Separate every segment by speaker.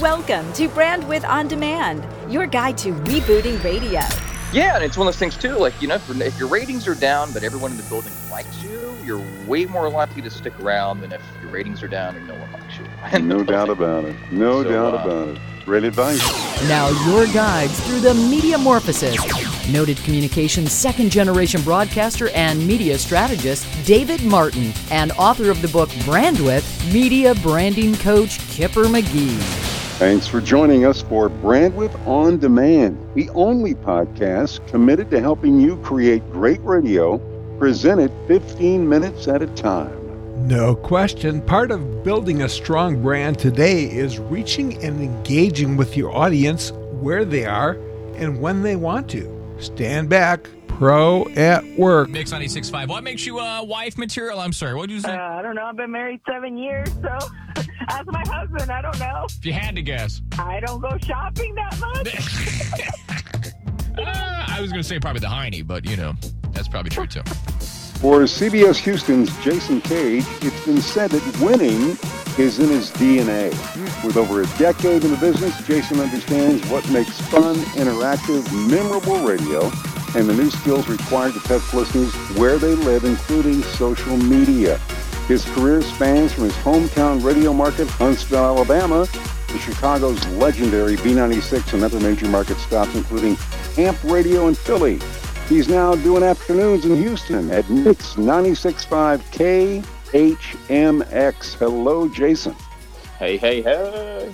Speaker 1: Welcome to Brandwidth On Demand, your guide to rebooting radio.
Speaker 2: Yeah, and it's one of those things too. Like you know, if, if your ratings are down, but everyone in the building likes you, you're way more likely to stick around than if your ratings are down and no one likes you.
Speaker 3: no doubt about it. No
Speaker 2: So,
Speaker 3: doubt
Speaker 2: uh,
Speaker 3: about it. Great advice.
Speaker 4: Now, your guides through the Mediamorphosis. Noted communications second generation broadcaster and media strategist David Martin, and author of the book Brandwidth, media branding coach Kipper McGee.
Speaker 3: Thanks for joining us for Brandwidth On Demand, the only podcast committed to helping you create great radio, presented 15 minutes at a time.
Speaker 5: No question. Part of building a strong brand today is reaching and engaging with your audience where they are and when they want to. Stand back, pro at work.
Speaker 6: Mix 96.5. What makes you uh, wife material? I'm sorry. What did you
Speaker 7: Uh,
Speaker 6: say?
Speaker 7: I don't know. I've been married seven years, so ask my husband. I don't know.
Speaker 6: if you had to guess.
Speaker 7: I don't go shopping that much.
Speaker 6: Uh, I was going to say probably the Heine, but you know, that's probably true too.
Speaker 3: For CBS Houston's Jason Cage, it's been said that winning is in his DNA. With over a decade in the business, Jason understands what makes fun, interactive, memorable radio and the new skills required to test listeners where they live, including social media. His career spans from his hometown radio market, Huntsville, Alabama, to Chicago's legendary B96 and other major market stops, including Amp Radio in Philly, He's now doing afternoons in Houston at Mix 96.5 KHMX. Hello, Jason.
Speaker 2: Hey, hey, hey.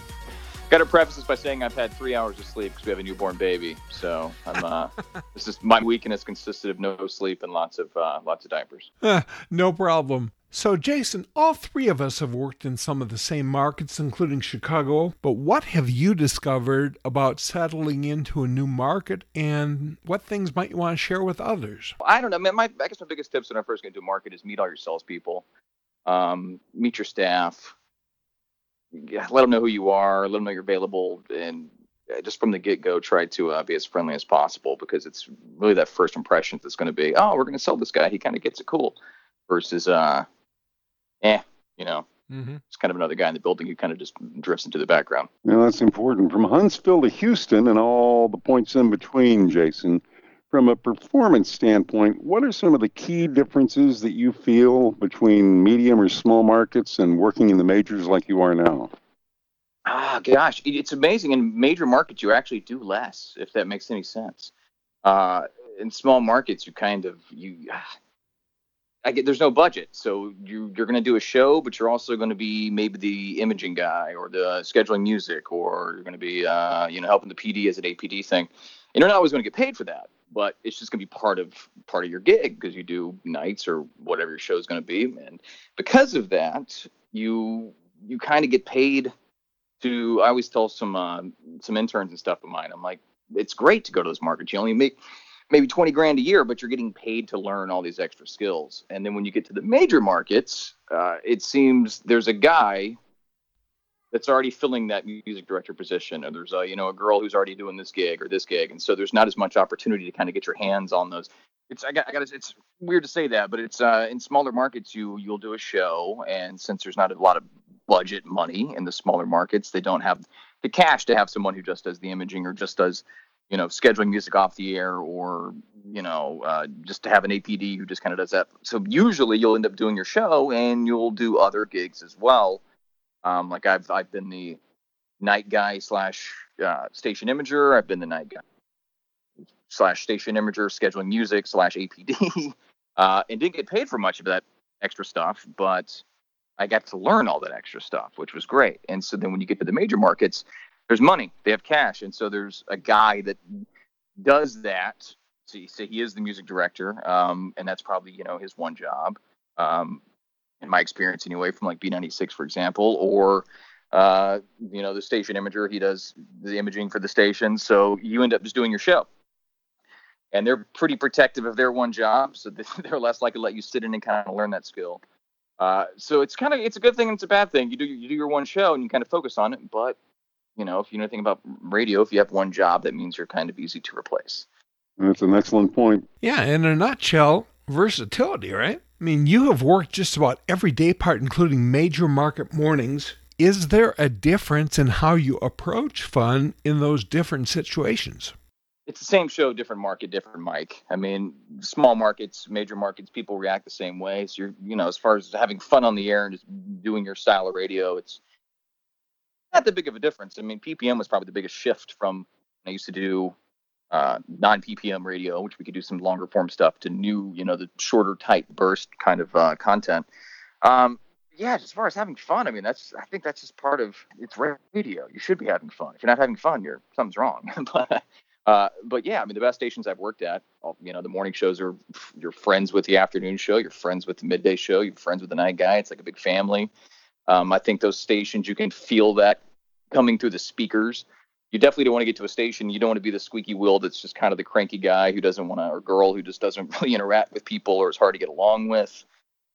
Speaker 2: Got to preface this by saying I've had three hours of sleep because we have a newborn baby. So I'm. Uh, this is my weekend has consisted of no sleep and lots of uh, lots of diapers.
Speaker 5: No problem. So, Jason, all three of us have worked in some of the same markets, including Chicago. But what have you discovered about settling into a new market and what things might you want to share with others?
Speaker 2: I don't know. Man, my I guess my biggest tips when I first get into a market is meet all your salespeople, um, meet your staff, let them know who you are, let them know you're available, and uh, just from the get go, try to uh, be as friendly as possible because it's really that first impression that's going to be, oh, we're going to sell this guy. He kind of gets it cool, versus, uh, eh, you know,
Speaker 5: Mm-hmm.
Speaker 2: it's kind of another guy in the building who kind of just drifts into the background.
Speaker 3: Now, that's important. From Huntsville to Houston and all the points in between, Jason, from a performance standpoint, what are some of the key differences that you feel between medium or small markets and working in the majors like you are now?
Speaker 2: Ah, gosh, it's amazing. In major markets, you actually do less, if that makes any sense. Uh, in small markets, you kind of you. I get there's no budget, so you you're going to do a show, but you're also going to be maybe the imaging guy or the scheduling music, or you're going to be uh, you know helping the PD as an APD thing. And you're not always going to get paid for that, but it's just going to be part of part of your gig because you do nights or whatever your show is going to be, and because of that, you you kind of get paid to I always tell some uh, some interns and stuff of mine. I'm like, it's great to go to those markets. You only make maybe 20 grand a year, but you're getting paid to learn all these extra skills. And then when you get to the major markets, uh, it seems there's a guy that's already filling that music director position, or there's a you know a girl who's already doing this gig or this gig, and so there's not as much opportunity to kind of get your hands on those. It's I got I got it's weird to say that, but it's uh, in smaller markets you you'll do a show, and since there's not a lot of budget money in the smaller markets, they don't have the cash to have someone who just does the imaging or just does you know scheduling music off the air or you know uh, just to have an APD who just kind of does that. So usually you'll end up doing your show and you'll do other gigs as well. Um, like I've I've been the night guy slash uh, station imager. I've been the night guy slash station imager, scheduling music slash APD, uh, and didn't get paid for much of that extra stuff, but I got to learn all that extra stuff, which was great. And so then when you get to the major markets, there's money, they have cash, and so there's a guy that does that. So say he is the music director, um, and that's probably you know his one job. Um, in my experience anyway, from like B96, for example, or uh, you know, the station imager, he does the imaging for the station. So you end up just doing your show. And they're pretty protective of their one job, so they're less likely to let you sit in and kind of learn that skill. Uh, so it's kind of it's a good thing and it's a bad thing. You do you do your one show and you kind of focus on it, but you know if you know anything about radio, if you have one job, that means you're kind of easy to replace.
Speaker 3: That's an excellent point.
Speaker 5: Yeah, in a nutshell, versatility, right? I mean, you have worked just about every day part, including major market mornings, is there a difference in how you approach fun in those different situations?
Speaker 2: It's the same show, different market, different mic. I mean, small markets, major markets, people react the same way. So you're, you know, as far as having fun on the air and just doing your style of radio, it's not that big of a difference. I mean, PPM was probably the biggest shift from I used to do uh, non PPM radio, which we could do some longer form stuff, to new, you know, the shorter, tight burst kind of uh, content. Um, yeah, as far as having fun, I mean, that's I think that's just part of it's radio. You should be having fun. If you're not having fun, you're something's wrong. but uh, but yeah, I mean, the best stations I've worked at, you know, the morning shows are you're friends with the afternoon show, you're friends with the midday show, you're friends with the night guy. It's like a big family. Um, I think those stations you can feel that coming through the speakers. You definitely don't want to get to a station. You don't want to be the squeaky wheel that's just kind of the cranky guy who doesn't want to, or girl who just doesn't really interact with people or is hard to get along with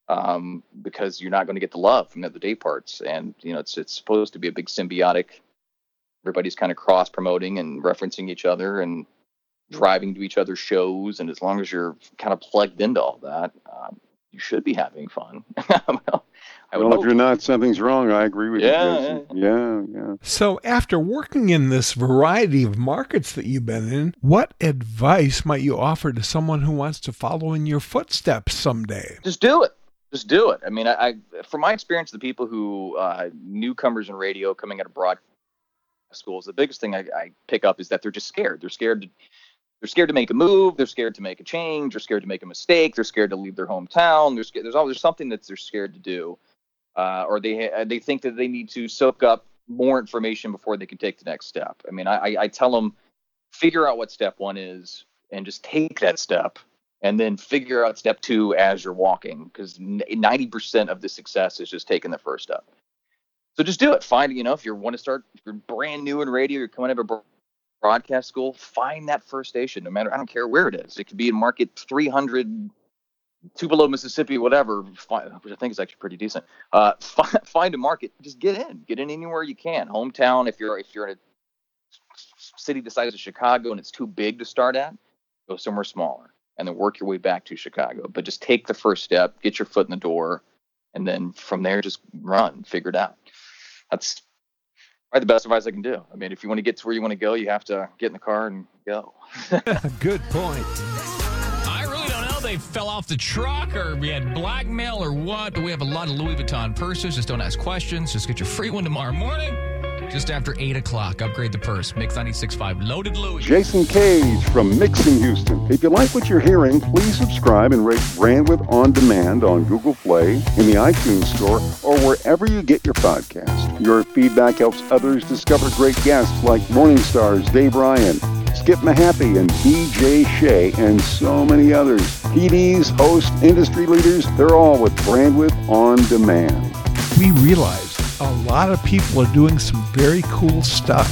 Speaker 2: um, because you're not going to get the love from the other day parts. And you know, it's it's supposed to be a big symbiotic. Everybody's kind of cross promoting and referencing each other and driving to each other's shows. And as long as you're kind of plugged into all that, um, you should be having fun. well,
Speaker 3: I well, if you're not, something's wrong. I agree with
Speaker 2: yeah,
Speaker 3: you.
Speaker 2: Yeah.
Speaker 3: yeah, yeah.
Speaker 5: So, after working in this variety of markets that you've been in, what advice might you offer to someone who wants to follow in your footsteps someday?
Speaker 2: Just do it just do it. I mean, I, I from my experience, the people who uh, newcomers in radio coming out of broadcast schools, the biggest thing I, I, pick up is that they're just scared. They're scared to they're scared to make a move. They're scared to make a change. They're scared to make a mistake. They're scared to leave their hometown. They're scared, there's always something that they're scared to do, uh, or they they think that they need to soak up more information before they can take the next step. I mean, I, I tell them figure out what step one is and just take that step and then figure out step two as you're walking because 90% of the success is just taking the first step so just do it find you know if you want to start if you're brand new in radio you're coming of a broadcast school find that first station no matter i don't care where it is it could be in market 300 tupelo mississippi whatever which i think is actually pretty decent uh, find a market just get in get in anywhere you can hometown if you're if you're in a city the size of chicago and it's too big to start at go somewhere smaller and then work your way back to Chicago. But just take the first step, get your foot in the door, and then from there just run, figure it out. That's probably the best advice I can do. I mean, if you want to get to where you want to go, you have to get in the car and go.
Speaker 5: Good point.
Speaker 6: I really don't know. They fell off the truck or we had blackmail or what, but we have a lot of Louis Vuitton purses. Just don't ask questions. Just get your free one tomorrow morning. Just after 8 o'clock, upgrade the purse. Mix 96.5 Loaded Louis.
Speaker 3: Jason Cage from Mixing Houston. If you like what you're hearing, please subscribe and rate Brandwidth On Demand on Google Play, in the iTunes Store, or wherever you get your podcast. Your feedback helps others discover great guests like Morning Stars Dave Ryan, Skip Mahaffey and DJ Shea, and so many others. PDs, hosts, industry leaders, they're all with Brandwidth On Demand.
Speaker 5: We realize a lot of people are doing some very cool stuff.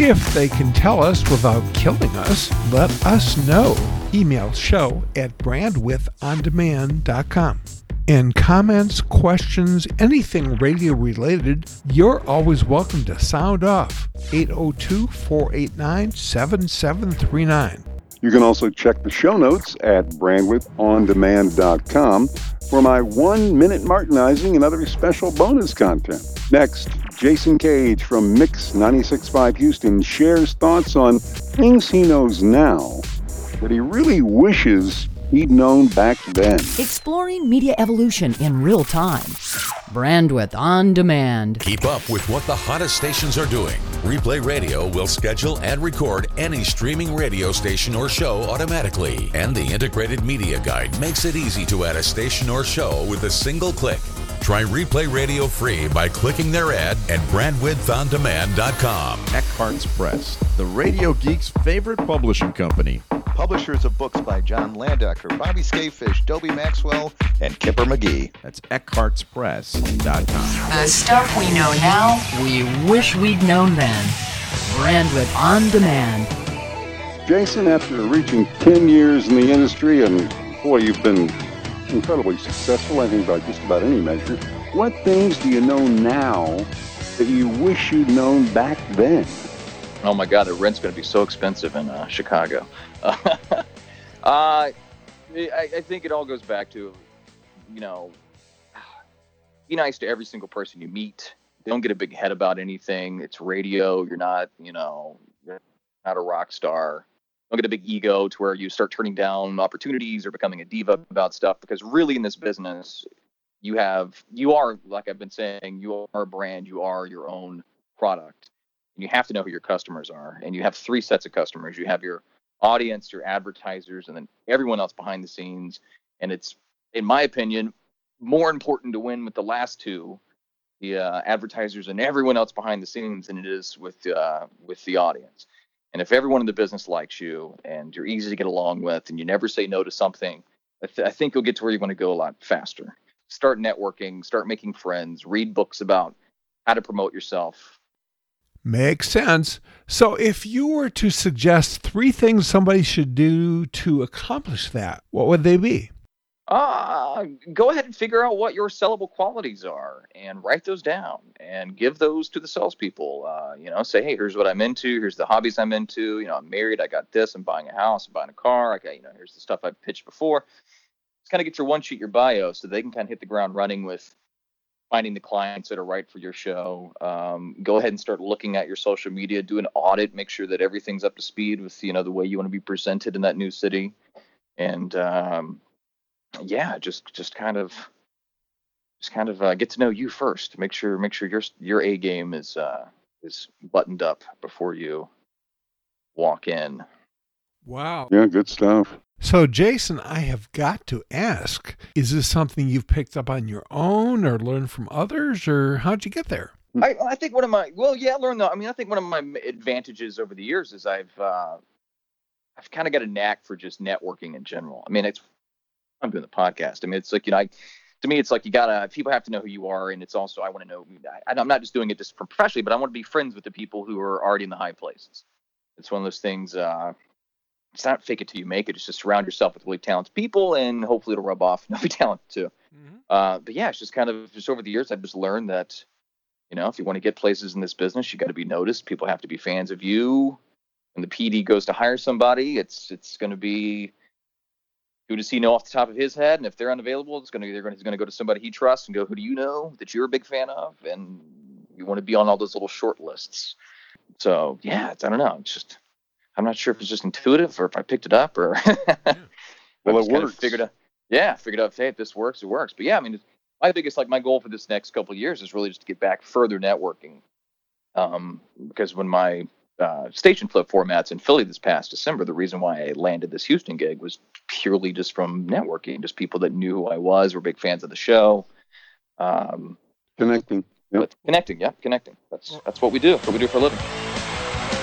Speaker 5: If they can tell us without killing us, let us know. Email show at brandwidthondemand.com. And comments, questions, anything radio related, you're always welcome to sound off 802 489 7739.
Speaker 3: You can also check the show notes at brandwidthondemand.com for my one minute Martinizing and other special bonus content. Next, Jason Cage from Mix 96.5 Houston shares thoughts on things he knows now that he really wishes he'd known back then.
Speaker 4: Exploring media evolution in real time. Brandwidth on demand.
Speaker 8: Keep up with what the hottest stations are doing. Replay Radio will schedule and record any streaming radio station or show automatically. And the integrated media guide makes it easy to add a station or show with a single click. Try Replay Radio free by clicking their ad at brandwidthondemand.com.
Speaker 9: Eckhartz Press, the radio geek's favorite publishing company.
Speaker 10: Publishers of books by John Landecker, Bobby Skafish, Dobie Maxwell, and Kipper McGee.
Speaker 9: That's eckhartzpress.com.
Speaker 4: The stuff we know now, we wish we'd known then. Brandwidth on demand.
Speaker 3: Jason, after reaching 10 years in the industry, and boy, you've been incredibly successful, I think, by just about any measure. What things do you know now that you wish you'd known back then?
Speaker 2: Oh my God, the rent's going to be so expensive in uh, Chicago. uh, I, I think it all goes back to, you know, be nice to every single person you meet. Don't get a big head about anything. It's radio. You're not, you know, you're not a rock star. Don't get a big ego to where you start turning down opportunities or becoming a diva about stuff. Because really, in this business, you have you are like I've been saying, you are a brand. You are your own product. You have to know who your customers are. And you have three sets of customers. You have your audience, your advertisers, and then everyone else behind the scenes. And it's, in my opinion, more important to win with the last two, the uh, advertisers and everyone else behind the scenes, than it is with uh, with the audience. And if everyone in the business likes you and you're easy to get along with, and you never say no to something, I, th- I think you'll get to where you want to go a lot faster. Start networking, start making friends, read books about how to promote yourself,
Speaker 5: Makes sense. So, if you were to suggest three things somebody should do to accomplish that, what would they be?
Speaker 2: Uh, go ahead and figure out what your sellable qualities are and write those down and give those to the salespeople. Uh, you know, say, hey, here's what I'm into. Here's the hobbies I'm into. You know, I'm married. I got this. I'm buying a house. I'm buying a car. I got, you know, here's the stuff I've pitched before. Just kind of get your one sheet, your bio, so they can kind of hit the ground running with finding the clients that are right for your show. Um, go ahead and start looking at your social media, do an audit, make sure that everything's up to speed with you know the way you want to be presented in that new city, and um, yeah, just just kind of just kind of uh, get to know you first. Make sure make sure your your A game is uh, is buttoned up before you walk in.
Speaker 5: Wow.
Speaker 3: Yeah, good stuff.
Speaker 5: So, Jason, I have got to ask is this something you've picked up on your own or learned from others, or how'd you get there?
Speaker 2: I, I think one of my well, yeah, learn though. I mean, I think one of my advantages over the years is I've uh, I've kind of got a knack for just networking in general. I mean, it's I'm doing the podcast. I mean, it's like you know, I, to me, it's like you gotta people have to know who you are, and it's also I want to know. I, I'm not just doing it just professionally, but I want to be friends with the people who are already in the high places. It's one of those things. Uh, it's not fake it till you make it. It's just surround yourself with really talented people, and hopefully it'll rub off. And you'll be talented too. Mm-hmm. Uh, but yeah, it's just kind of just over the years, I've just learned that, you know, if you want to get places in this business, you got to be noticed. People have to be fans of you. When the PD goes to hire somebody, it's it's going to be who does he know off the top of his head, and if they're unavailable, it's going to they're going he's going to go to somebody he trusts and go, who do you know that you're a big fan of, and you want to be on all those little short lists. So yeah, it's, I don't know, it's just I'm not sure if it's just intuitive or if I picked it up or.
Speaker 3: well, it works.
Speaker 2: Figured out, yeah, figured out. Hey, if this works, it works. But yeah, I mean, my biggest like my goal for this next couple of years is really just to get back further networking. Um, because when my uh, station flip formats in Philly this past December, the reason why I landed this Houston gig was purely just from networking, just people that knew who I was, were big fans of the show. Um,
Speaker 3: connecting.
Speaker 2: Yep. Connecting, yeah, connecting. That's that's what we do. That's what we do for a living.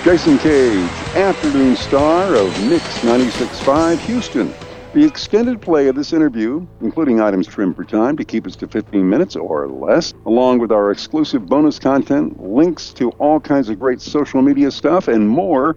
Speaker 3: Jason Cage, afternoon star of Mix 96.5 Houston. The extended play of this interview, including items trimmed for time to keep us to 15 minutes or less, along with our exclusive bonus content, links to all kinds of great social media stuff, and more,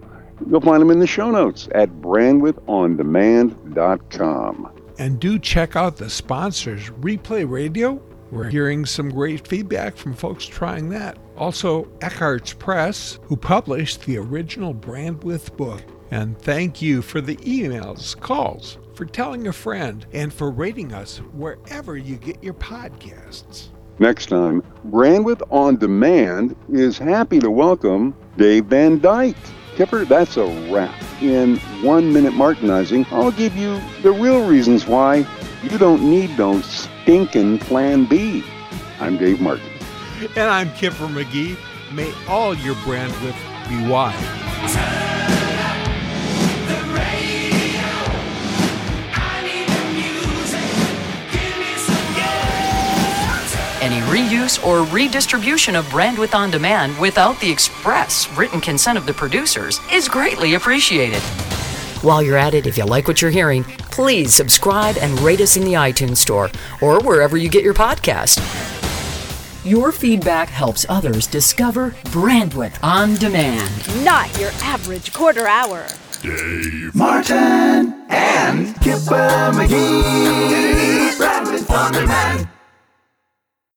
Speaker 3: you'll find them in the show notes at brandwidthondemand.com.
Speaker 5: And do check out the sponsors, Replay Radio. We're hearing some great feedback from folks trying that. Also, Eckhartz Press, who published the original Brandwidth book. And thank you for the emails, calls, for telling a friend, and for rating us wherever you get your podcasts.
Speaker 3: Next time, Brandwidth On Demand is happy to welcome Dave Van Dyke. Kipper, that's a wrap. In one minute Martinizing, I'll give you the real reasons why you don't need no stinking Plan B. I'm Dave Martin.
Speaker 5: And I'm Kipper McGee. May all your Brandwidth be wide.
Speaker 4: Any reuse or redistribution of Brandwidth On Demand without the express written consent of the producers is greatly appreciated. While you're at it, if you like what you're hearing, please subscribe and rate us in the iTunes Store or wherever you get your podcast. Your feedback helps others discover Brandwidth On Demand.
Speaker 1: Not your average quarter hour.
Speaker 11: Dave Martin and Kipper McGee. Brandwidth On Demand.